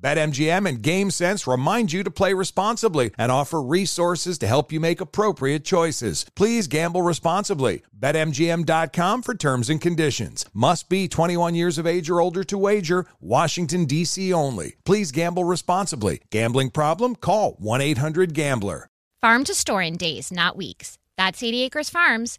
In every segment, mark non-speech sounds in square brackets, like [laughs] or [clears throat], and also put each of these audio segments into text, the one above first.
BetMGM and GameSense remind you to play responsibly and offer resources to help you make appropriate choices. Please gamble responsibly. BetMGM.com for terms and conditions. Must be 21 years of age or older to wager. Washington, D.C. only. Please gamble responsibly. Gambling problem? Call 1 800 Gambler. Farm to store in days, not weeks. That's 80 Acres Farms.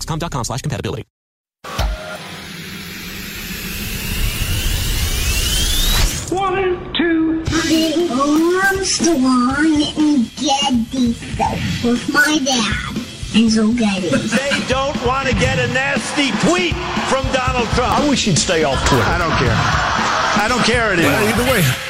dexcom.com slash compatibility. One, two, three. Armstrong and Getty stuff with my dad. And so Getty. They don't want to get a nasty tweet from Donald Trump. I wish he'd stay off Twitter. I don't care. I don't care anymore. Well, either way.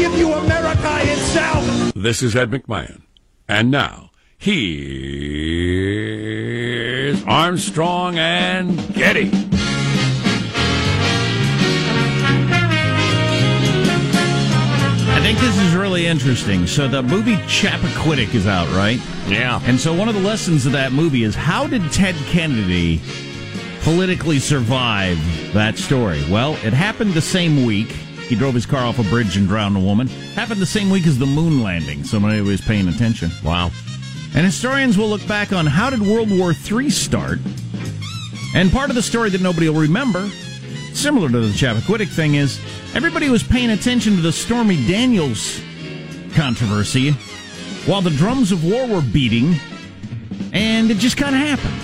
give you America itself. This is Ed McMahon. And now, here's Armstrong and Getty. I think this is really interesting. So the movie Chappaquiddick is out, right? Yeah. And so one of the lessons of that movie is how did Ted Kennedy politically survive that story? Well, it happened the same week. He drove his car off a bridge and drowned a woman. Happened the same week as the moon landing. Somebody was paying attention. Wow. And historians will look back on how did World War III start? And part of the story that nobody will remember, similar to the Chappaquiddick thing, is everybody was paying attention to the Stormy Daniels controversy while the drums of war were beating, and it just kind of happened.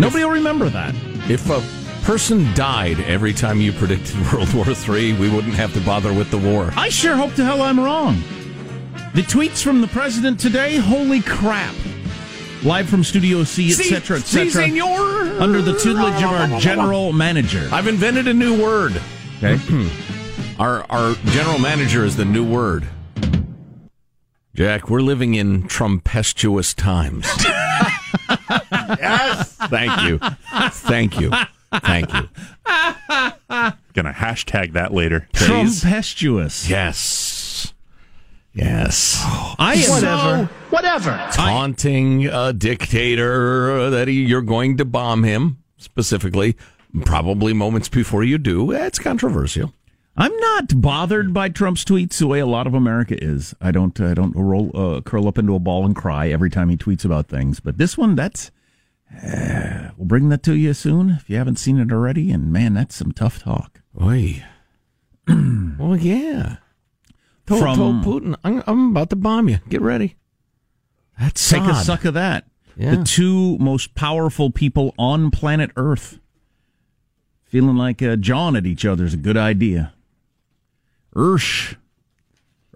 Nobody will remember that. If a person died every time you predicted [laughs] World War III, we wouldn't have to bother with the war. I sure hope to hell I'm wrong. The tweets from the president today, holy crap. Live from Studio C, etc., etc. Under the tutelage of our general manager. I've invented a new word. Okay. [clears throat] our our general manager is the new word. Jack, we're living in trumpestuous times. [laughs] yes. Thank you. Thank you. Thank you. [laughs] Gonna hashtag that later. Trumpestuous. Yes. Yes. I am Whatever. Whatever. Taunting a dictator that he, you're going to bomb him, specifically, probably moments before you do. It's controversial. I'm not bothered by Trump's tweets the way a lot of America is. I don't. I don't roll, uh, curl up into a ball and cry every time he tweets about things. But this one, that's. Uh, we'll bring that to you soon if you haven't seen it already. And man, that's some tough talk. Oi. [clears throat] well, yeah. Told, From- told Putin, I'm, I'm about to bomb you. Get ready. That's Take a suck of that. Yeah. The two most powerful people on planet Earth feeling like uh, jawing at each other is a good idea. Ursh.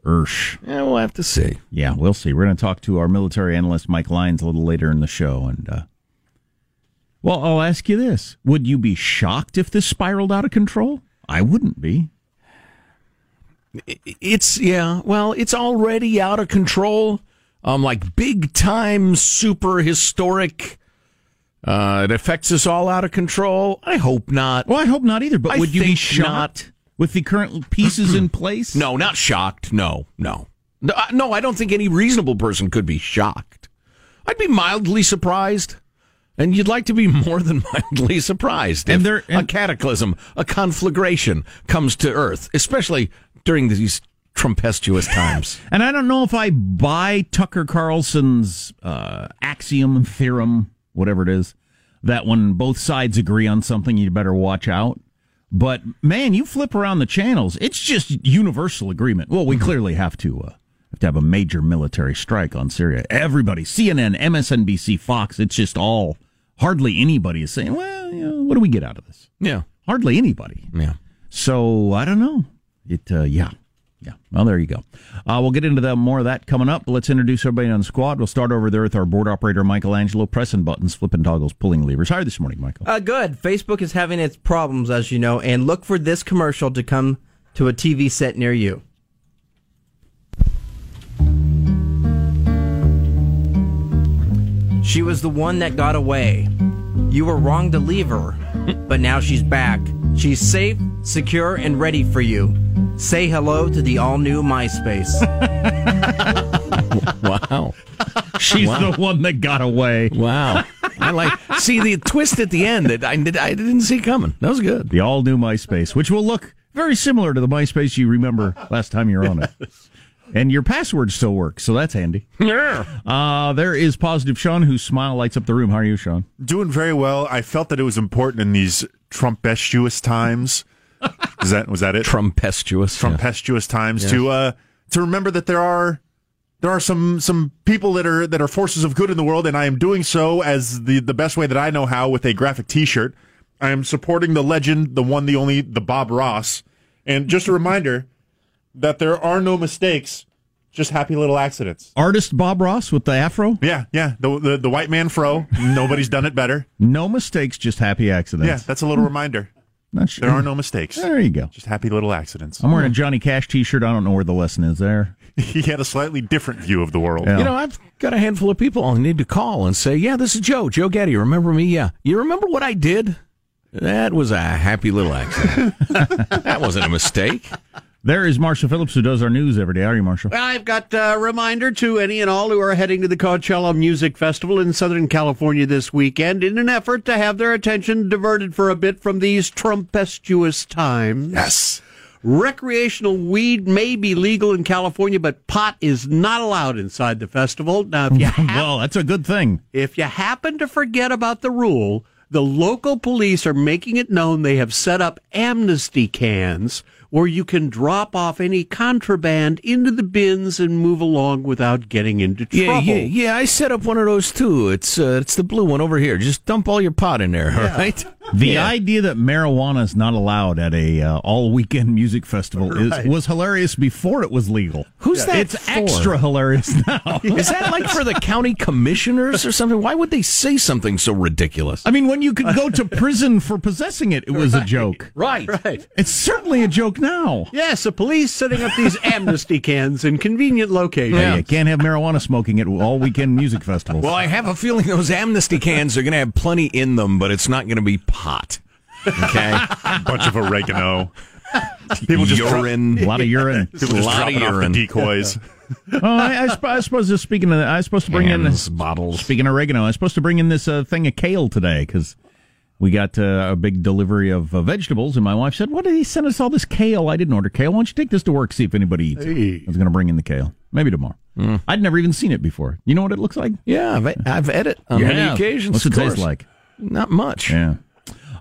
Ursh. Yeah, we'll have to see. Yeah, we'll see. We're going to talk to our military analyst, Mike Lyons, a little later in the show. And, uh, well, I'll ask you this Would you be shocked if this spiraled out of control? I wouldn't be. It's yeah. Well, it's already out of control. Um, like big time, super historic. Uh, it affects us all out of control. I hope not. Well, I hope not either. But I would you be shocked with the current pieces in [clears throat] place? No, not shocked. No, no. No, I don't think any reasonable person could be shocked. I'd be mildly surprised, and you'd like to be [laughs] more than mildly surprised if And a cataclysm, a conflagration comes to Earth, especially during these tempestuous times. [laughs] And I don't know if I buy Tucker Carlson's uh, axiom, theorem, whatever it is, that when both sides agree on something, you better watch out. But man, you flip around the channels, it's just universal agreement. Well, we clearly have to uh, have to have a major military strike on Syria. Everybody, CNN, MSNBC, Fox, it's just all. Hardly anybody is saying, "Well, you know, what do we get out of this?" Yeah, hardly anybody. yeah. So I don't know. It uh, yeah. Yeah. Well, there you go. Uh, we'll get into that more of that coming up. Let's introduce everybody on the squad. We'll start over there with our board operator, Michael Angelo, pressing buttons, flipping toggles, pulling levers. How are you this morning, Michael? Uh, good. Facebook is having its problems, as you know, and look for this commercial to come to a TV set near you. She was the one that got away. You were wrong to leave her, but now she's back. She's safe, secure, and ready for you. Say hello to the all new MySpace. [laughs] wow. She's Wow. the one that got away. Wow. I like see the twist at the end that I, did, I didn't see coming. That was good. The all new MySpace, which will look very similar to the MySpace you remember last time you were on it. [laughs] And your password still works, so that's handy. Yeah. Uh, there is positive Sean, whose smile lights up the room. How are you, Sean? Doing very well. I felt that it was important in these Trumpestuous times. [laughs] Is that was that it? Trumpestuous. Trumpestuous times Yeah. to uh to remember that there are there are some some people that are that are forces of good in the world, and I am doing so as the the best way that I know how with a graphic T-shirt. I am supporting the legend, the one, the only, the Bob Ross, and just a reminder that there are no mistakes, just happy little accidents. Artist Bob Ross with the afro? Yeah, yeah, the the, the white man fro. Nobody's done it better. No mistakes, just happy accidents. Yeah, that's a little reminder. Not sure. There are no mistakes. There you go. Just happy little accidents. I'm wearing a Johnny Cash T-shirt. I don't know where the lesson is there. [laughs] he had a slightly different view of the world. Yeah. You know, I've got a handful of people I need to call and say, "Yeah, this is Joe, Joe Getty. Remember me? Yeah, you remember what I did? That was a happy little accident. [laughs] that wasn't a mistake." There is Marshall Phillips, who does our news every day. How are you, Marshall? I've got a reminder to any and all who are heading to the Coachella Music Festival in Southern California this weekend in an effort to have their attention diverted for a bit from these tempestuous times. Yes. Recreational weed may be legal in California, but pot is not allowed inside the festival. Now, if you [laughs] hap- well, that's a good thing. if you happen to forget about the rule, the local police are making it known they have set up amnesty cans where you can drop off any contraband into the bins and move along without getting into trouble. Yeah, yeah, yeah. I set up one of those too. It's uh, it's the blue one over here. Just dump all your pot in there, all right? The Yeah. idea that marijuana is not allowed at a uh, all weekend music festival Right. is was hilarious before it was legal. Who's that It's for? extra hilarious [laughs] now. [laughs] Is that like for the county commissioners or something? Why would they say something so ridiculous? I mean, when you could go to prison for possessing it, it was a joke. Right. Right. It's certainly a joke now. Yes, the police setting up these amnesty cans in convenient locations. Yeah, you can't have marijuana smoking at all weekend music festivals. Well, I have a feeling those amnesty cans are going to have plenty in them, but it's not going to be pot. Okay. [laughs] bunch of oregano. People just drop- urine. a lot of urine. People just lot of dropping off the urine. decoys. [laughs] oh, I, I, sp- I suppose just speaking of, that, I was supposed to bring in this bottles. Speaking of oregano, I was supposed to bring in this uh, thing of kale today because we got uh, a big delivery of uh, vegetables, and my wife said, "What did he send us all this kale? I didn't order kale. Why don't you take this to work see if anybody eats it?" I was going to bring in the kale, maybe tomorrow. I'd never even seen it before. You know what it looks like? Yeah, I've, I've ate it on You many occasions. What's it taste like? Not much. Yeah.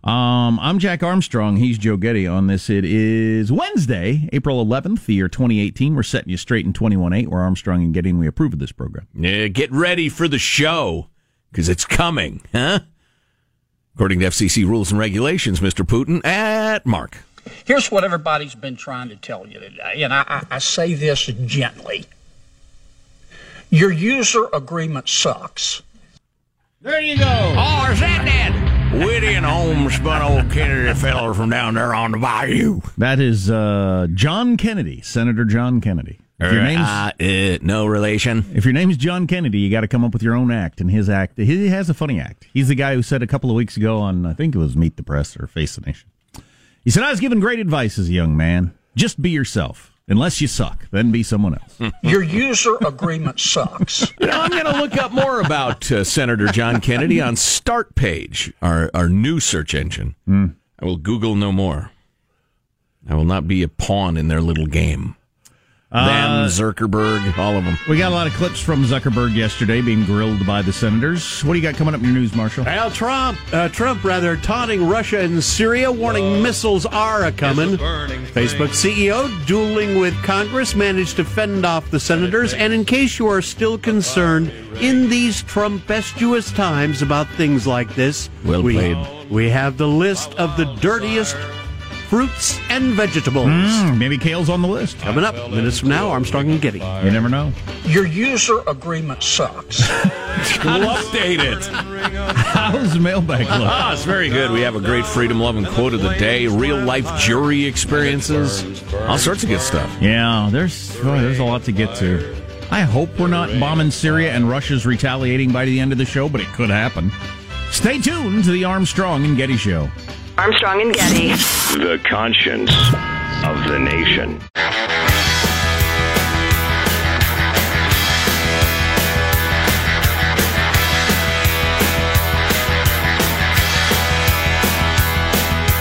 Um, I'm Jack Armstrong. He's Joe Getty on this. It is Wednesday, April 11th, the year 2018. We're setting you straight in 21.8. We're Armstrong and Getty, and we approve of this program. Yeah, get ready for the show because it's coming, huh? According to FCC rules and regulations, Mr. Putin at Mark. Here's what everybody's been trying to tell you today, and I, I, I say this gently. Your user agreement sucks. There you go. Oh, is that that witty and homespun old Kennedy feller from down there on the bayou? That is uh, John Kennedy, Senator John Kennedy. If your name's Uh, uh, no relation. if your name's John Kennedy, you got to come up with your own act, and his act he has a funny act. He's the guy who said a couple of weeks ago on I think it was Meet the Press or Face the Nation. He said I was given great advice as a young man. Just be yourself. Unless you suck, then be someone else. [laughs] Your user agreement sucks. [laughs] You know, I'm going to look up more about uh, Senator John Kennedy on Start Page, our, our new search engine. I will Google no more. I will not be a pawn in their little game. Them, Zuckerberg, all of them. We got a lot of clips from Zuckerberg yesterday being grilled by the senators. What do you got coming up in your news, Marshall? Well, Trump, uh, Trump rather taunting Russia and Syria, warning missiles are a coming. Facebook CEO dueling with Congress managed to fend off the senators. And in case you are still concerned in these Trumpestuous times about things like this, Well we, played. we have the list of the dirtiest fruits and vegetables. Mm, maybe kale's on the list. Coming up minutes from now, Armstrong and Getty. You never know. Your user agreement sucks. [laughs] We'll update it. [laughs] How's the mailbag look? Ah, it's very good. We have a great freedom loving quote of the day, real life jury experiences, all sorts of good stuff. Yeah, there's boy, there's a lot to get to. I hope we're not bombing Syria and Russia's retaliating by the end of the show, but it could happen. Stay tuned to the Armstrong and Getty Show. Armstrong and Getty. The conscience of the nation.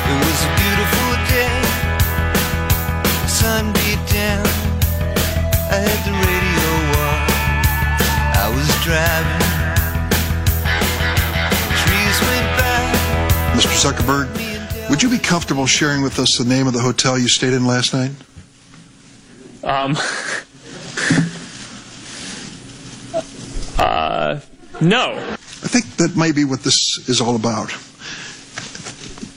It was a beautiful day. Sun beat down. I had the radio on. I was driving. Trees went by. Mr. Zuckerberg, would you be comfortable sharing with us the name of the hotel you stayed in last night? Um. [laughs] Uh. No. I think that may be what this is all about.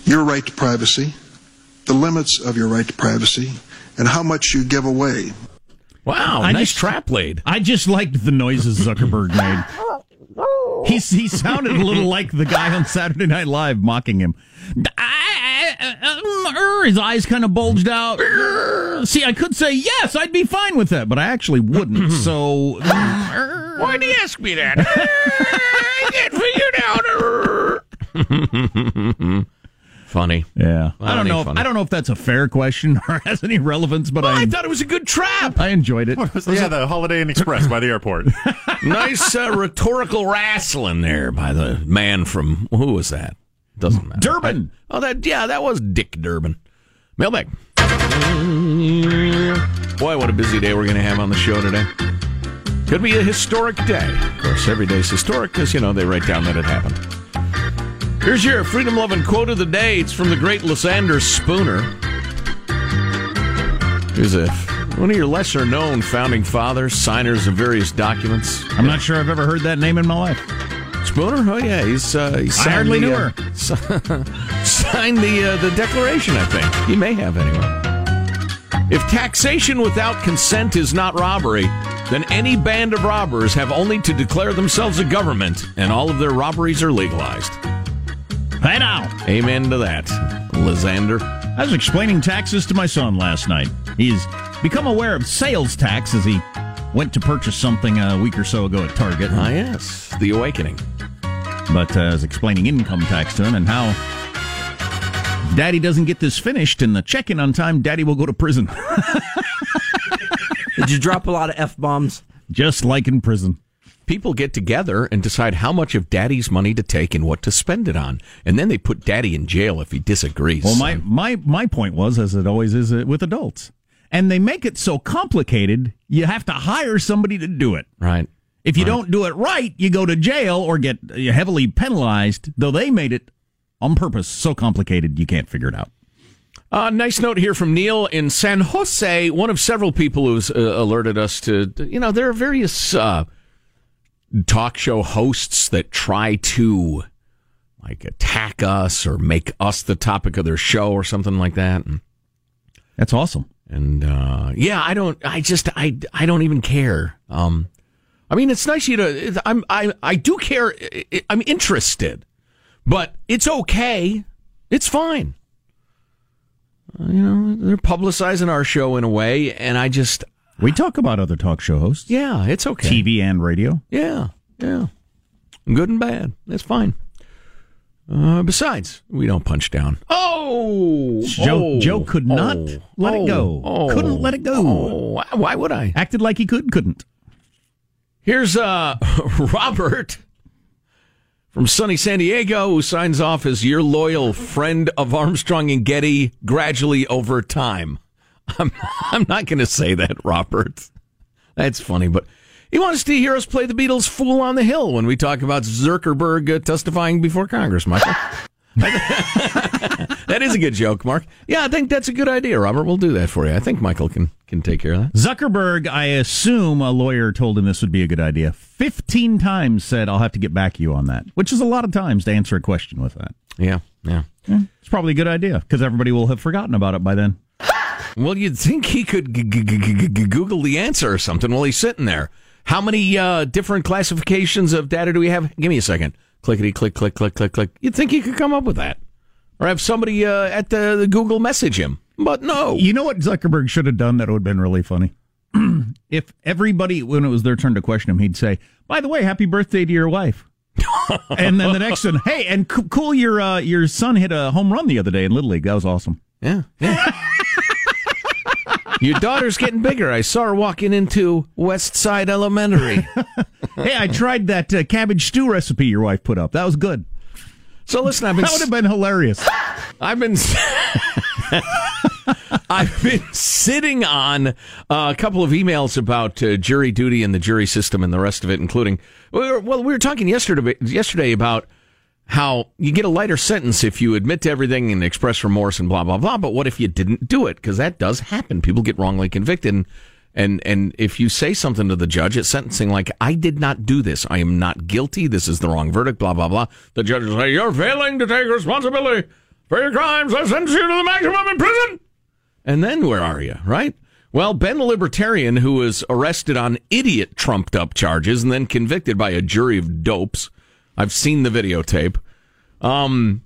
Your right to privacy, the limits of your right to privacy, and how much you give away. Wow, I nice just- trap laid. I just liked the noises Zuckerberg [laughs] made. He, he sounded a little like the guy on Saturday Night Live mocking him. His eyes kind of bulged out. See, I could say yes, I'd be fine with that, but I actually wouldn't. [clears throat] So, Why'd you ask me that? I can't figure it out. [laughs] Funny. yeah, I don't know. If. I don't know if that's a fair question or [laughs] has any relevance, but I, I thought it was a good trap. I enjoyed it. [laughs] yeah, the Holiday Inn Express by the airport. nice uh, rhetorical wrestling there by the man from who was that? Doesn't matter. Durbin. oh, that yeah, that was Dick Durbin. Mailbag. Boy, what a busy day we're going to have on the show today. Could be a historic day. Of course, every day's historic because you know they write down that it happened. Here's your freedom loving quote of the day. It's from the great Lysander Spooner. Here's a one of your lesser known founding fathers, signers of various documents. I'm not sure I've ever heard that name in my life. Spooner? Oh yeah, he's uh, he signed the, uh, [laughs] signed the uh, the Declaration. I think he may have anyway. If taxation without consent is not robbery, then any band of robbers have only to declare themselves a government, and all of their robberies are legalized. Hey now. Amen to that, Lysander. I was explaining taxes to my son last night. He's become aware of sales tax as he went to purchase something a week or so ago at Target. Ah, yes, the awakening. But uh, I was explaining income tax to him and how if Daddy doesn't get this finished and the check in on time, Daddy will go to prison. [laughs] Did you drop a lot of f bombs? Just like in prison. People get together and decide how much of daddy's money to take and what to spend it on. And then they put daddy in jail if he disagrees. Well, my, my, my point was, as it always is uh, with adults, and they make it so complicated, you have to hire somebody to do it. Right. If you Right. don't do it right, you go to jail or get heavily penalized, though they made it on purpose so complicated you can't figure it out. Uh, nice note here from Neil in San Jose, one of several people who's uh, alerted us to, you know, there are various uh, talk show hosts that try to like attack us or make us the topic of their show or something like that. That's awesome. and uh, yeah, I don't, I just, I, I don't even care. Um, I mean, it's nice you to, I'm, I, I do care. I- I'm interested, but it's okay. It's fine. Uh, you know, they're publicizing our show in a way, and I just, We talk about other talk show hosts, yeah, it's okay. TV and radio. Yeah, yeah. Good and bad. That's fine. Uh, besides, we don't punch down. Oh, Joe, oh, Joe could not oh, let it go. oh, couldn't let it go. oh, why, why would I? Acted like he could, couldn't. Here's uh, [laughs] Robert from sunny San Diego who signs off as your loyal friend of Armstrong and Getty gradually over time. [laughs] I'm, I'm not going to say that, Robert. That's funny, but he wants to hear us play the Beatles' Fool on the Hill when we talk about Zuckerberg uh, testifying before Congress, Michael. [laughs] that is a good joke, Mark. Yeah, I think that's a good idea, Robert. We'll do that for you. I think Michael can, can take care of that. Zuckerberg, I assume a lawyer told him this would be a good idea. 15 times said, I'll have to get back to you on that, which is a lot of times to answer a question with that. Yeah, yeah. It's probably a good idea because everybody will have forgotten about it by then. [laughs] Well, you'd think he could g- g- g- g- g- Google the answer or something while he's sitting there. How many uh, different classifications of data do we have? Give me a second. Clickety click, click, click, click, click. You'd think he could come up with that. Or have somebody uh, at the, the Google message him. But no. You know what Zuckerberg should have done that would have been really funny? [clears throat] if everybody, when it was their turn to question him, he'd say, By the way, happy birthday to your wife. [laughs] and then the next one, hey, and c- cool, your uh, your son hit a home run the other day in Little League. That was awesome. Yeah. yeah. Your daughter's getting bigger. I saw her walking into West Side Elementary. [laughs] hey, I tried that uh, cabbage stew recipe your wife put up. That was good. So listen, I've been That would have been hilarious. [laughs] I've been [laughs] I've been sitting on uh, a couple of emails about uh, jury duty and the jury system and the rest of it, including we were, well, we were talking yesterday yesterday about how you get a lighter sentence if you admit to everything and express remorse and blah blah blah. But what if you didn't do it? Because that does happen. People get wrongly convicted. And, and and if you say something to the judge at sentencing like I did not do this, I am not guilty. This is the wrong verdict. Blah blah blah. The judge will say you're failing to take responsibility for your crimes. I sentence you to the maximum in prison. And then where are you, right? Well, Ben the Libertarian, who was arrested on idiot trumped up charges and then convicted by a jury of dopes. I've seen the videotape. Um,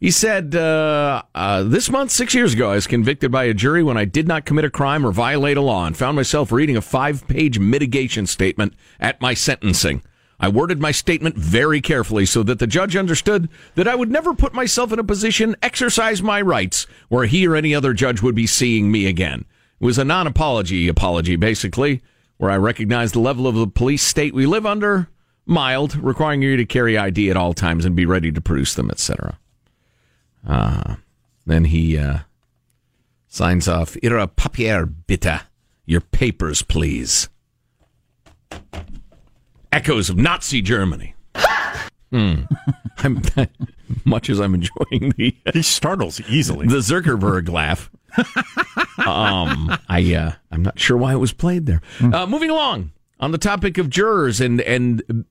he said, uh, uh, this month, six years ago, I was convicted by a jury when I did not commit a crime or violate a law and found myself reading a five page mitigation statement at my sentencing. I worded my statement very carefully so that the judge understood that I would never put myself in a position, exercise my rights, where he or any other judge would be seeing me again. It was a non apology apology, basically, where I recognized the level of the police state we live under, mild, requiring you to carry ID at all times and be ready to produce them, etc. Uh, then he uh, signs off, Ihre Papier bitte. Your papers, please. Echoes of Nazi Germany. Hmm. [laughs] I'm, [laughs] much as I'm enjoying the he startles easily the Zuckerberg laugh. [laughs] um, I uh, I'm not sure why it was played there. Uh, moving along on the topic of jurors and and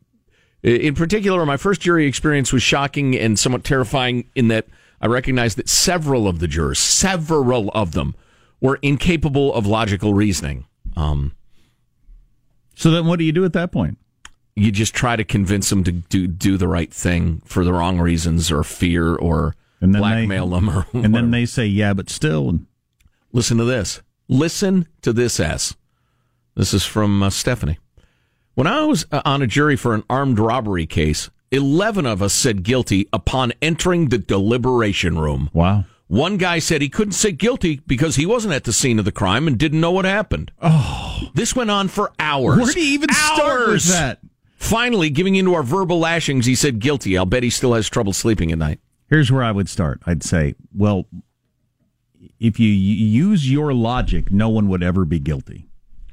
in particular, my first jury experience was shocking and somewhat terrifying in that I recognized that several of the jurors, several of them, were incapable of logical reasoning. Um, so then, what do you do at that point? You just try to convince them to do do the right thing for the wrong reasons, or fear, or blackmail they, them, or and then they say, "Yeah, but still." Listen to this. Listen to this. S. This is from uh, Stephanie. When I was uh, on a jury for an armed robbery case, 11 of us said guilty upon entering the deliberation room. Wow. One guy said he couldn't say guilty because he wasn't at the scene of the crime and didn't know what happened. Oh, This went on for hours. Where do you even start with that? Finally, giving into our verbal lashings, he said guilty. I'll bet he still has trouble sleeping at night. Here's where I would start. I'd say, well, if you use your logic, no one would ever be guilty.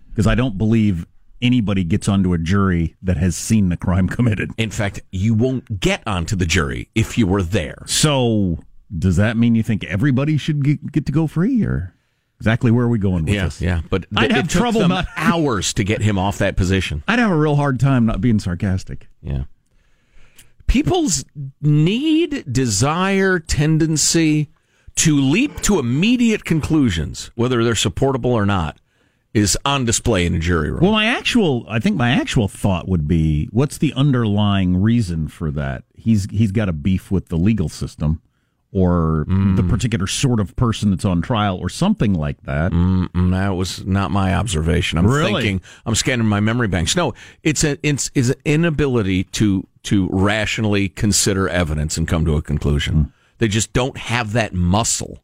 Because I don't believe anybody gets onto a jury that has seen the crime [laughs] committed. In fact, you won't get onto the jury if you were there. So, does that mean you think everybody should get, get to go free, or exactly where are we going with Yeah, this? yeah. But I'd have it took trouble them not- [laughs] hours to get him off that position. I'd have a real hard time not being sarcastic. Yeah. People's need, desire, tendency to leap to immediate conclusions, whether they're supportable or not, is on display in a jury room. Well, my actual, I think my actual thought would be, what's the underlying reason for that? He's he's got a beef with the legal system, or the particular sort of person that's on trial, or something like that. Mm, that was not my observation. I'm Really? thinking. I'm scanning my memory banks. No, it's a it's is an inability to to rationally consider evidence and come to a conclusion. They just don't have that muscle,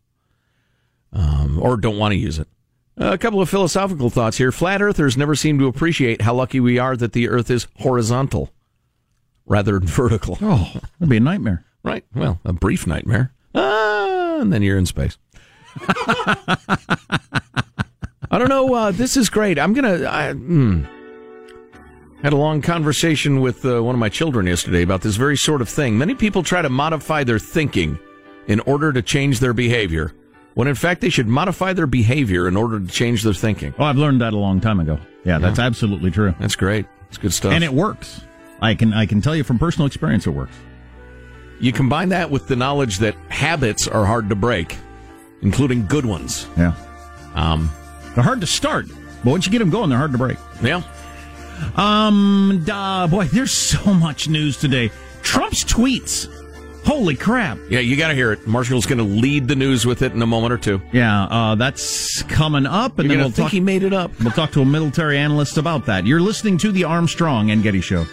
um, or don't want to use it. A couple of philosophical thoughts here. Flat earthers never seem to appreciate how lucky we are that the Earth is horizontal rather than [laughs] vertical. Oh, that'd be a nightmare. Right. Well, a brief nightmare. Ah, and then you're in space. [laughs] I don't know. Uh, this is great. I'm gonna. I, hmm. Had a long conversation with uh, one of my children yesterday about this very sort of thing. Many people try to modify their thinking in order to change their behavior, when in fact they should modify their behavior in order to change their thinking. Oh, I've learned that a long time ago. Yeah, that's absolutely true. That's great. It's good stuff. And it works. I can I can tell you from personal experience, it works. You combine that with the knowledge that habits are hard to break, including good ones. Yeah. Um, they're hard to start, but once you get them going, they're hard to break. Yeah. Um, duh, boy, there's so much news today. Trump's tweets. Holy crap. Yeah, you got to hear it. Marshall's going to lead the news with it in a moment or two. Yeah, uh, that's coming up, and You're then we'll think talk. he made it up. We'll talk to a military analyst about that. You're listening to the Armstrong and Getty Show.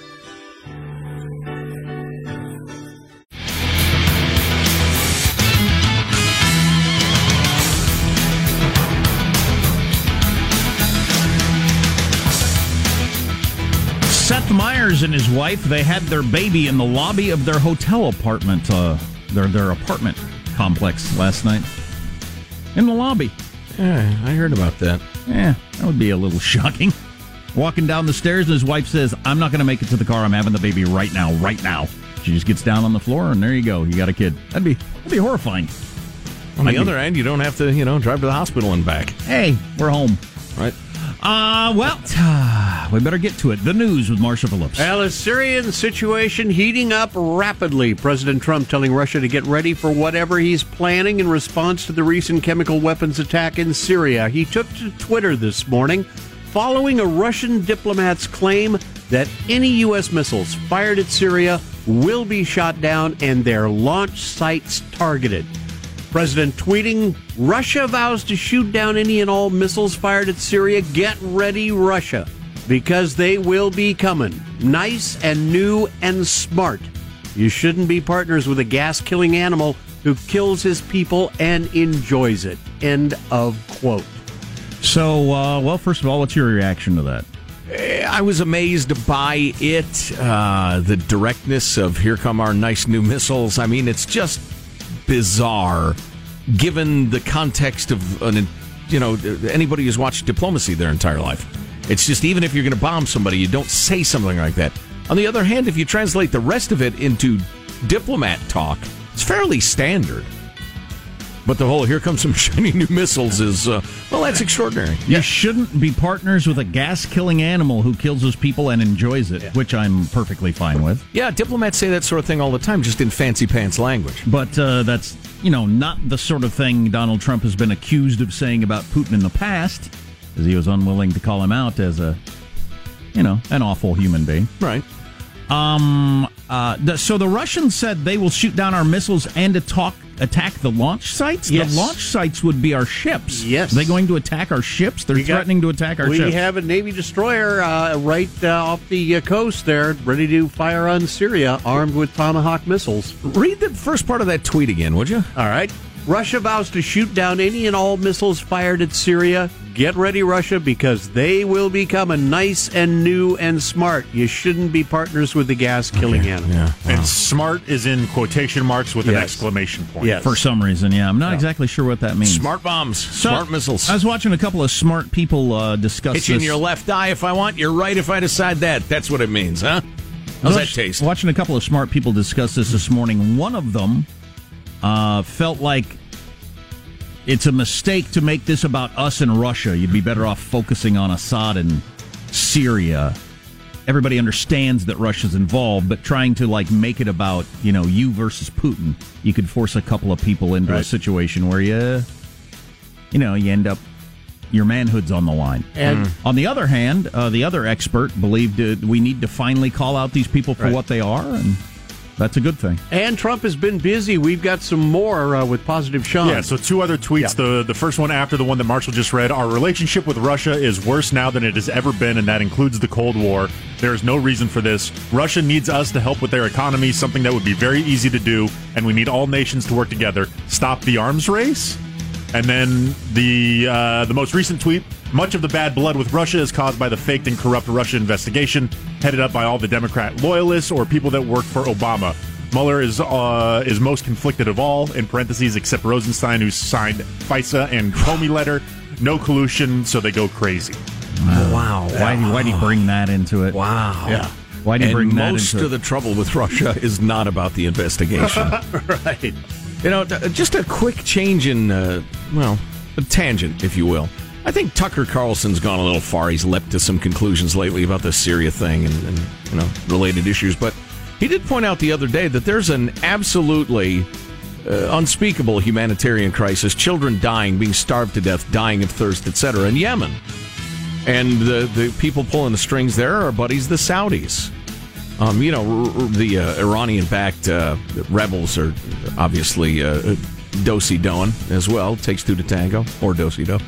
Seth Meyers and his wife, they had their baby in the lobby of their hotel apartment, uh, their their apartment complex last night. In the lobby. Yeah, I heard about that. Yeah, that would be a little [laughs] shocking. Walking down the stairs, and his wife says, I'm not going to make it to the car. I'm having the baby right now, right now. She just gets down on the floor, and there you go. You got a kid. That'd be that'd be horrifying. On the other end, you don't have to, you know, drive to the hospital and back. Hey, we're home. Right. Uh, well, we better get to it. The news with Marshall Phillips. Well, the Syrian situation heating up rapidly. President Trump telling Russia to get ready for whatever he's planning in response to the recent chemical weapons attack in Syria. He took to Twitter this morning following a Russian diplomat's claim that any U.S. missiles fired at Syria will be shot down and their launch sites targeted. President tweeting, Russia vows to shoot down any and all missiles fired at Syria. Get ready, Russia, because they will be coming. Nice and new and smart. You shouldn't be partners with a gas killing animal who kills his people and enjoys it. End of quote. So, uh, well, first of all, what's your reaction to that? I was amazed by it. Uh, the directness of here come our nice new missiles. I mean, it's just bizarre given the context of an, you know, anybody who's watched diplomacy their entire life. It's just even if you're going to bomb somebody, you don't say something like that. On the other hand, if you translate the rest of it into diplomat talk, it's fairly standard. But the whole "here comes some [laughs] shiny new missiles" is uh, well, that's extraordinary. You shouldn't be partners with a gas killing animal who kills his people and enjoys it, which I'm perfectly fine with. Yeah, diplomats say that sort of thing all the time, just in fancy pants language. But uh, that's, you know, not the sort of thing Donald Trump has been accused of saying about Putin in the past, as he was unwilling to call him out as a, you know, an awful human being. Right. Um. Uh. so the Russians said they will shoot down our missiles and attack attack the launch sites. Yes. The launch sites would be our ships. Yes. Are they going to attack our ships? They're We got- threatening to attack our we ships. have a Navy destroyer uh, right uh, off the uh, coast there, ready to fire on Syria, armed with Tomahawk missiles. Read the first part of that tweet again, would you? All right. Russia vows to shoot down any and all missiles fired at Syria. Get ready, Russia, because they will become a nice and new and smart. You shouldn't be partners with the gas killing animal. Yeah. And smart is in quotation marks with an exclamation point. Yes. For some reason, yeah. I'm not exactly sure what that means. Smart bombs, So, smart missiles. I was watching a couple of smart people uh, discuss Hit you in this. your left eye if I want, your right if I decide that. That's what it means, huh? How's that taste? Watching a couple of smart people discuss this this morning. One of them uh, felt like it's a mistake to make this about us and Russia. You'd be better off focusing on Assad and Syria. Everybody understands that Russia's involved, but trying to like make it about you know you versus Putin, you could force a couple of people into a situation where you, you know, you end up your manhood's on the line. And- on the other hand, uh, the other expert believed uh, we need to finally call out these people for Right. what they are, and that's a good thing. And Trump has been busy. We've got some more uh, with Positive Sean. Yeah, so two other tweets. The the first one after the one that Marshall just read. Our relationship with Russia is worse now than it has ever been, and that includes the Cold War. There is no reason for this. Russia needs us to help with their economy, something that would be very easy to do, and we need all nations to work together. Stop the arms race. And then the uh, the most recent tweet. Much of the bad blood with Russia is caused by the faked and corrupt Russia investigation, headed up by all the Democrat loyalists or people that work for Obama. Mueller is uh, is most conflicted of all, in parentheses, except Rosenstein, who signed FISA and Comey letter. No collusion, so they go crazy. Wow. Why why do you bring that into it? Wow. Yeah. Why do you bring that most into of it? the trouble with Russia is not about the investigation. [laughs] right. You know, just a quick change in, uh, well, a tangent, if you will. I think Tucker Carlson's gone a little far. He's leapt to some conclusions lately about the Syria thing and, and you know related issues. But he did point out the other day that there's an absolutely uh, unspeakable humanitarian crisis: children dying, being starved to death, dying of thirst, etc. in Yemen. And the the people pulling the strings there are buddies, the Saudis. Um, you know, r- r- the uh, Iranian-backed uh, rebels are obviously uh, do-si doing as well. Takes two to tango, or do-si do.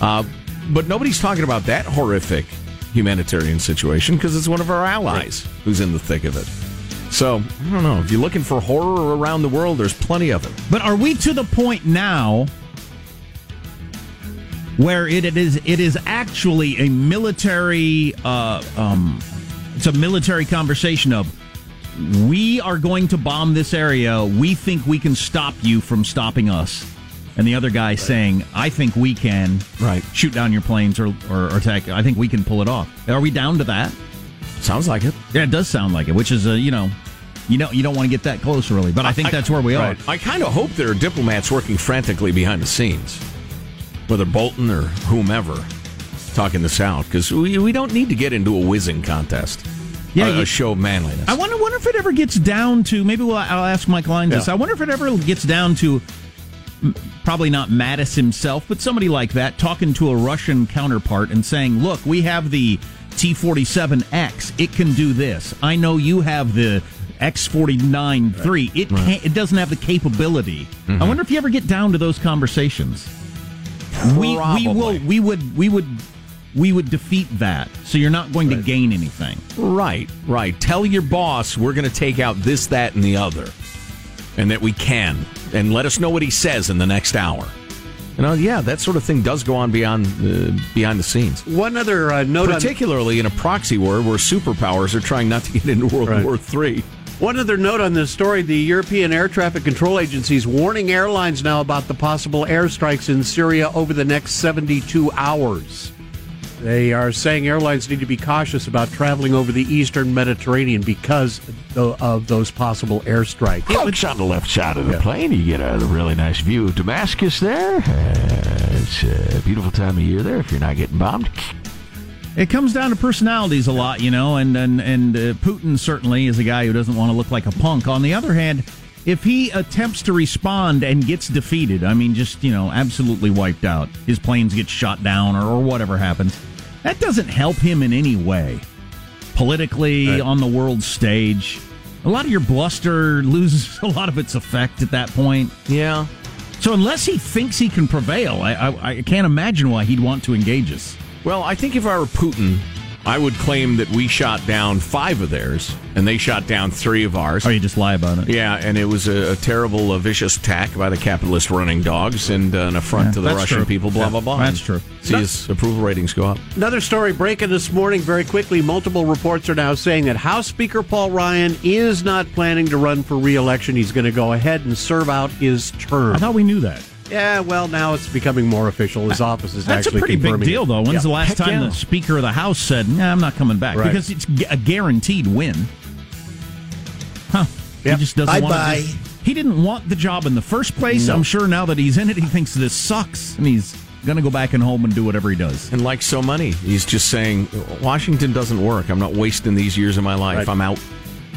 Uh, but nobody's talking about that horrific humanitarian situation because it's one of our allies who's in the thick of it. So I don't know. If you're looking for horror around the world, there's plenty of it. But are we to the point now where it, it is it is actually a military uh, um, it's a military conversation of we are going to bomb this area. We think we can stop you from stopping us. And the other guy saying, I think we can right. shoot down your planes or, or, or attack. I think we can pull it off. Are we down to that? Sounds like it. Yeah, it does sound like it, which is, a, you know, you know, you don't want to get that close really, but I think that's where we are. I kind of hope there are diplomats working frantically behind the scenes, whether Bolton or whomever, talking this out because we, we don't need to get into a whizzing contest. Yeah, a, you- a show of manliness. I wonder, wonder if it ever gets down to maybe we'll, I'll ask Mike Lyons this. I wonder if it ever gets down to probably not Mattis himself, but somebody like that talking to a Russian counterpart and saying, "Look, we have the T47X. It can do this. I know you have the X49 3. It can't, it doesn't have the capability." Mm-hmm. I wonder if you ever get down to those conversations. We we will we would we would we would defeat that. So you're not going to gain anything. Right, right. Tell your boss we're going to take out this, that, and the other, and that we can, and let us know what he says in the next hour. You know, yeah, that sort of thing does go on beyond uh, behind the scenes. One other uh, note on particularly in a proxy war where superpowers are trying not to get into World Right. War III. One other note on this story the European Air Traffic Control Agency is warning airlines now about the possible airstrikes in Syria over the next 72 hours. They are saying airlines need to be cautious about traveling over the eastern Mediterranean because of those possible airstrikes. Folks on the left side of the plane, you get a really nice view of Damascus there. Uh, it's a beautiful time of year there if you're not getting bombed. It comes down to personalities a lot, you know, and and and uh, Putin certainly is a guy who doesn't want to look like a punk. On the other hand, if he attempts to respond and gets defeated, I mean, just you know, absolutely wiped out, his planes get shot down or, or whatever happens, that doesn't help him in any way. Politically, on the world stage, a lot of your bluster [laughs] loses a lot of its effect at that point. Yeah. So unless he thinks he can prevail, I, I, I can't imagine why he'd want to engage us. Well, I think if I were Putin, I would claim that we shot down five of theirs, and they shot down three of ours. Oh, you just lie about it. Yeah, and it was a, a terrible, uh, vicious attack by the capitalist running dogs and uh, an affront Yeah, to the Russian true. people, blah, Yeah, blah, blah. that's true. See his approval ratings go up. Another story breaking this morning very quickly. Multiple reports are now saying that House Speaker Paul Ryan is not planning to run for re-election. He's going to go ahead and serve out his term. I thought we knew that. Yeah, well, now it's becoming more official. His office is That's a actually pretty big deal, though. When's Yeah. the last Heck time yeah. the Speaker of the House said, nah, I'm not coming back? Right. Because it's a guaranteed win. Huh. He just doesn't want Bye-bye. to. He didn't want the job in the first place. No. I'm sure now that he's in it, he thinks this sucks, and he's going to go back and home and do whatever he does. And like so many, he's just saying, Washington doesn't work. I'm not wasting these years of my life. Right. I'm out.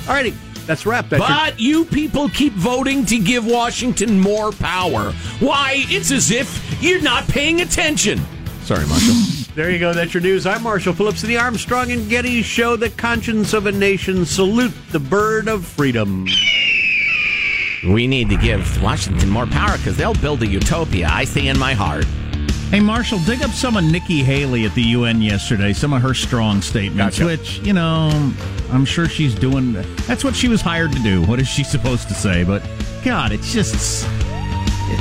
All righty, that's a wrap. That's your- But you people keep voting to give Washington more power. Why? It's as if you're not paying attention. Sorry, Marshall. [laughs] There you go. That's your news. I'm Marshall Phillips of the Armstrong and Getty Show, the conscience of a nation. Salute the bird of freedom. we need to give Washington more power because they'll build a utopia. I see in my heart. Hey, Marshall, dig up some of Nikki Haley at the UN yesterday, some of her strong statements, Gotcha. which, you know, I'm sure she's doing. That's what she was hired to do. What is she supposed to say? But, God, it's just.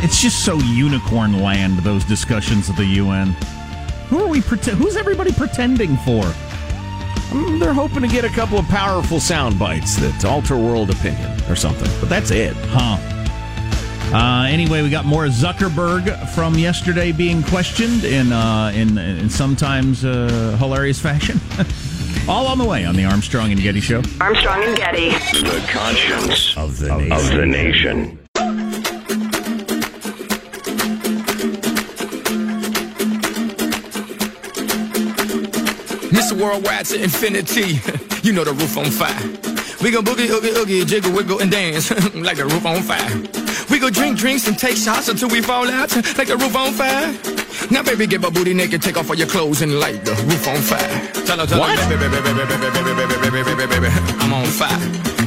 It's just so unicorn land, those discussions at the UN. Who are we pretend? Who's everybody pretending for? Mm, They're hoping to get a couple of powerful sound bites that alter world opinion or something. But that's it. Huh. Uh, anyway, we got more Zuckerberg from yesterday being questioned in uh, in, in sometimes uh, hilarious fashion. [laughs] All on the way on the Armstrong and Getty Show. Armstrong and Getty. The conscience of the nation. Of the nation. Mr. Worldwide to infinity. [laughs] you know the roof on fire. We go boogie, oogie, oogie, jiggle, wiggle, and dance [laughs] like the roof on fire. We go drink drinks and take shots until we fall out like the roof on fire. Now, baby, get my booty naked, take off all your clothes and light the roof on fire. Tell her, tell What? her, baby, baby, baby, baby, baby, baby, baby, baby, baby, baby, I'm on fire.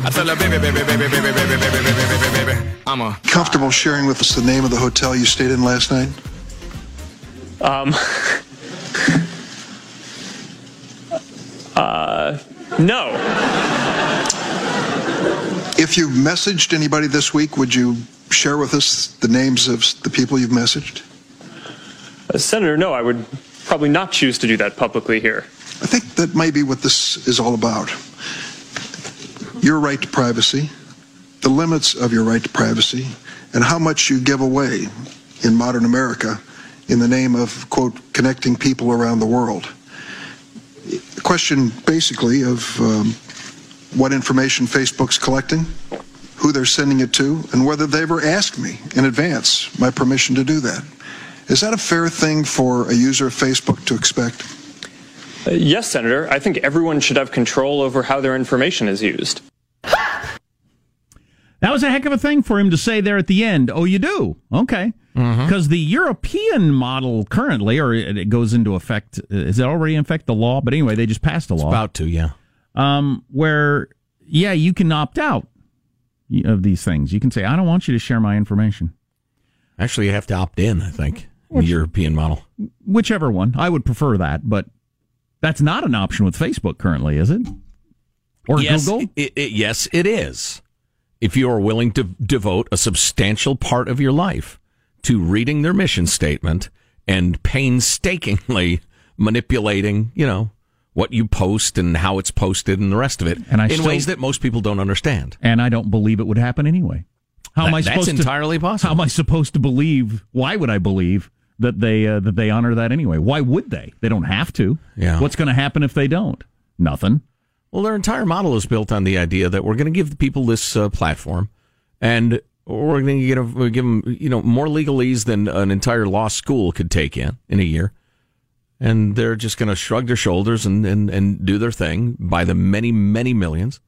I tell her, baby, baby, baby, baby, baby, baby, baby, baby, baby, baby, I'm a. Comfortable sharing with us the name of the hotel you stayed in last night? Um. uh. No. If you've messaged anybody this week, would you share with us the names of the people you've messaged? Uh, Senator, no, I would probably not choose to do that publicly here. I think that may be what this is all about. Your right to privacy, the limits of your right to privacy, and how much you give away in modern America in the name of, quote, connecting people around the world. A question basically of um, what information Facebook's collecting, who they're sending it to, and whether they ever asked me in advance my permission to do that. Is that a fair thing for a user of Facebook to expect? Uh, yes, Senator, I think everyone should have control over how their information is used. That was a heck of a thing for him to say there at the end. Oh, you do? Okay. Because the European model currently, or it it goes into effect, is it already in effect the law? But anyway, they just passed a law. About to, yeah. um, where, yeah, you can opt out of these things. You can say, I don't want you to share my information. Actually, you have to opt in, I think, in the European model. Whichever one. I would prefer that, but that's not an option with Facebook currently, is it? Or yes, Google? It, it, yes, it is. If you are willing to devote a substantial part of your life to reading their mission statement and painstakingly [laughs] manipulating, you know, what you post and how it's posted and the rest of it And I in still- ways that most people don't understand. And I don't believe it would happen anyway. How am That- I that's supposed entirely to, possible. How am I supposed to believe? Why would I believe that they uh, that they honor that anyway? Why would they? They don't have to. Yeah. What's going to happen if they don't? Nothing. Well, their entire model is built on the idea that we're going to give the people this uh, platform, and we're going to give, give them, you know, more legalese than an entire law school could take in in a year, and they're just going to shrug their shoulders and, and, and do their thing by the many many millions,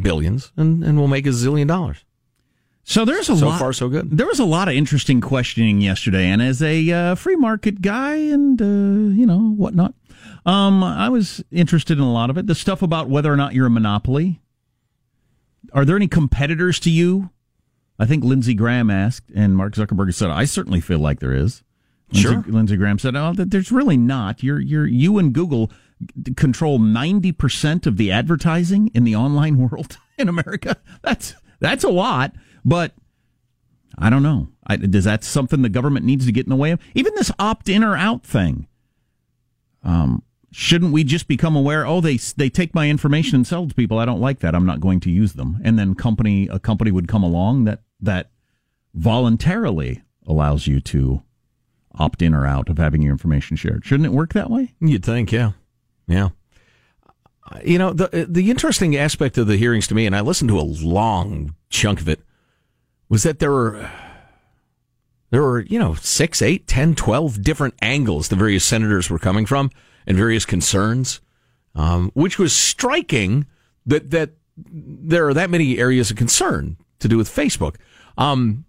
billions, and, and we'll make a zillion dollars. So there's a So lot. far, so good. There was a lot of interesting questioning yesterday, and as a uh, free market guy, and uh, you know whatnot, um, I was interested in a lot of it. The stuff about whether or not you're a monopoly. Are there any competitors to you? I think Lindsey Graham asked, and Mark Zuckerberg said, "I certainly feel like there is." Lindsey, Sure. Lindsey Graham said, "Oh, there's really not. You're you're you and Google control 90% of the advertising in the online [laughs] world in America. That's that's a lot, but I don't know. I, does that something the government needs to get in the way of? Even this opt in or out thing. Um, shouldn't we just become aware? Oh, they they take my information and sell it to people. I don't like that. I'm not going to use them. And then company a company would come along that that voluntarily allows you to opt in or out of having your information shared. Shouldn't it work that way? You'd think, yeah, yeah. You know, the the interesting aspect of the hearings to me, and I listened to a long chunk of it, was that there were there were you know six, eight, ten, twelve different angles the various senators were coming from and various concerns, um, which was striking that that there are that many areas of concern to do with Facebook. Um,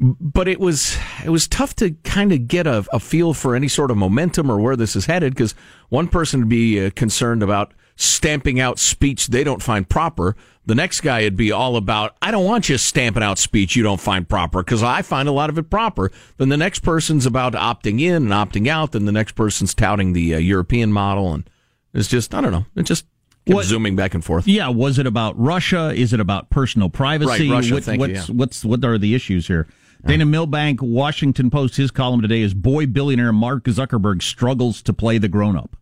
but it was it was tough to kind of get a, a feel for any sort of momentum or where this is headed because one person would be uh, concerned about stamping out speech they don't find proper. The next guy would be all about I don't want you stamping out speech you don't find proper because I find a lot of it proper. Then the next person's about opting in and opting out. Then the next person's touting the uh, European model, and it's just I don't know. It just What- zooming back and forth. Yeah, was it about Russia? Is it about personal privacy? Right, Russia, What- thank you, yeah. what's what are the issues here? Dana Milbank, Washington Post, his column today is boy billionaire Mark Zuckerberg struggles to play the grown up.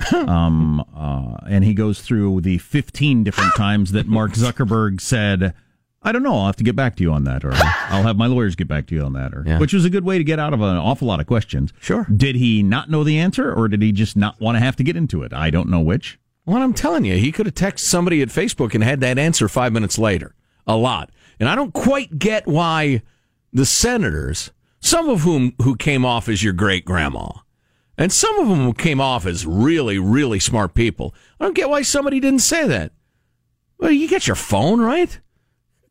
[laughs] um, uh, and he goes through the 15 different [laughs] times that Mark Zuckerberg said, I don't know, I'll have to get back to you on that, or I'll have my lawyers get back to you on that, or Yeah. which was a good way to get out of an awful lot of questions. Sure. Did he not know the answer, or did he just not want to have to get into it? I don't know which. Well, I'm telling you, he could have texted somebody at Facebook and had that answer five minutes later. A lot. And I don't quite get why the senators, some of whom who came off as your great grandma, and some of them who came off as really, really smart people, I don't get why somebody didn't say that. Well, you get your phone, right?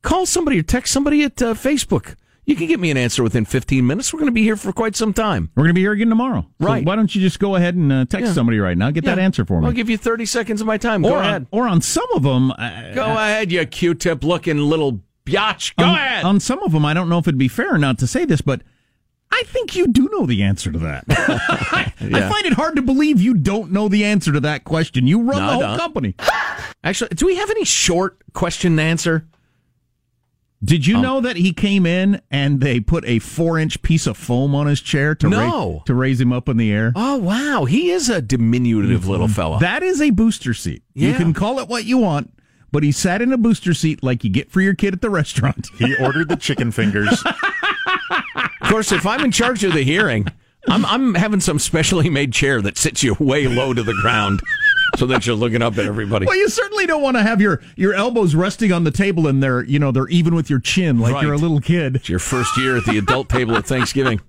Call somebody or text somebody at uh, Facebook. You can get me an answer within 15 minutes. We're going to be here for quite some time. We're going to be here again tomorrow. So Right. why don't you just go ahead and uh, text Yeah. somebody right now? Get that answer for me. I'll give you 30 seconds of my time. Go or, ahead. Or on some of them, uh, Go ahead, you Q-tip looking little biatch. Go on, ahead. On some of them, I don't know if it'd be fair or not to say this, but I think you do know the answer to that. [laughs] I Yeah. find it hard to believe you don't know the answer to that question. You run No, I the whole company. [laughs] Actually, do we have any short question and answer? Did Um, you know that he came in and they put a four-inch piece of foam on his chair to No. to raise him up in the air? Oh wow, he is a diminutive little fella. That is a booster seat. You can call it what you want, but he sat in a booster seat like you get for your kid at the restaurant. [laughs] He ordered the chicken fingers. of course, if I'm in charge of the hearing, I'm I'm having some specially made chair that sits you way low to the ground, so that you're looking up at everybody. Well, you certainly don't want to have your, your elbows resting on the table and they're you know they're even with your chin like Right. you're a little kid. It's your first year at the adult table at Thanksgiving.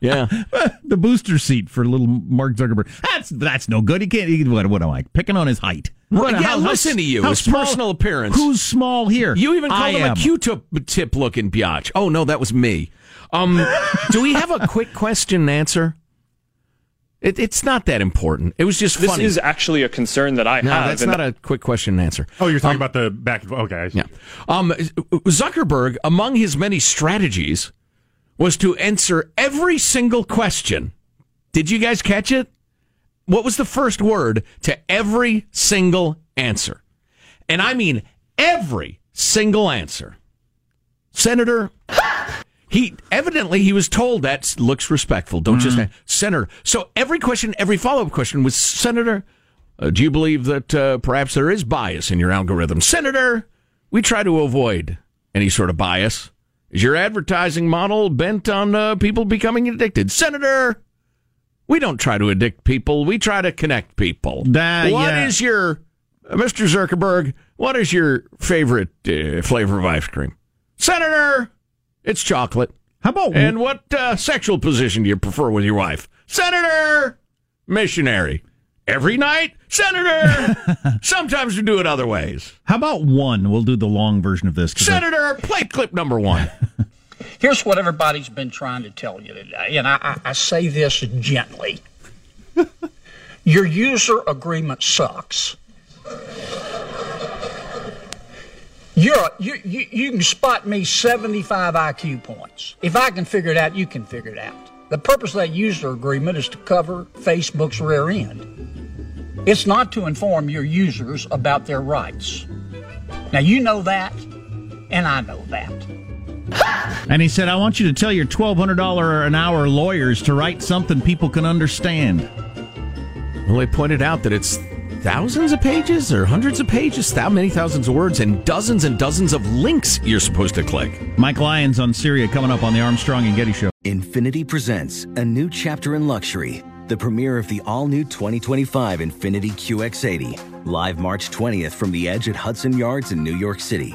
Yeah. [laughs] the booster seat for little Mark Zuckerberg. That's that's no good. He can't. He, what, what am I picking on his height? What- yeah, how- how listen s- to you. His small- personal appearance. Who's small here? You even I called him am. a Q-tip tip looking biatch. Oh no, that was me. Um, do we have a quick question and answer? It, it's not that important. It was just This funny. is actually a concern that I no, have. that's and not a quick question and answer. Oh, you're talking Um, about the back. and Okay. Yeah. Um, Zuckerberg, among his many strategies, was to answer every single question. Did you guys catch it? What was the first word to every single answer? And I mean every single answer. Senator, he evidently he was told that looks respectful. Don't just Senator. So every question, every follow up question was Senator. Uh, do you believe that uh, perhaps there is bias in your algorithm, Senator? We try to avoid any sort of bias. Is your advertising model bent on uh, people becoming addicted, Senator? We don't try to addict people. We try to connect people. That- What is yeah. your, uh, Mr. Zuckerberg? What is your favorite uh, flavor of ice cream, Senator? It's chocolate. How about And what uh, sexual position do you prefer with your wife? Senator! Missionary. Every night? Senator! [laughs] Sometimes we do it other ways. How about one? We'll do the long version of this. 'cause I- Senator, play clip number one. [laughs] Here's what everybody's been trying to tell you today, and I, I, I say this gently. [laughs] Your user agreement sucks. You're, you, you, you can spot me 75 IQ points. If I can figure it out, you can figure it out. The purpose of that user agreement is to cover Facebook's rear end. It's not to inform your users about their rights. Now, you know that, and I know that. And he said, I want you to tell your $1,200 an hour lawyers to write something people can understand. Well, they pointed out that it's thousands of pages or hundreds of pages, that many thousands of words, and dozens and dozens of links you're supposed to click. Mike Lyons on Syria coming up on the Armstrong and Getty Show. Infiniti presents a new chapter in luxury, the premiere of the all new 2025 Infiniti QX80, live March 20th from the edge at Hudson Yards in New York City,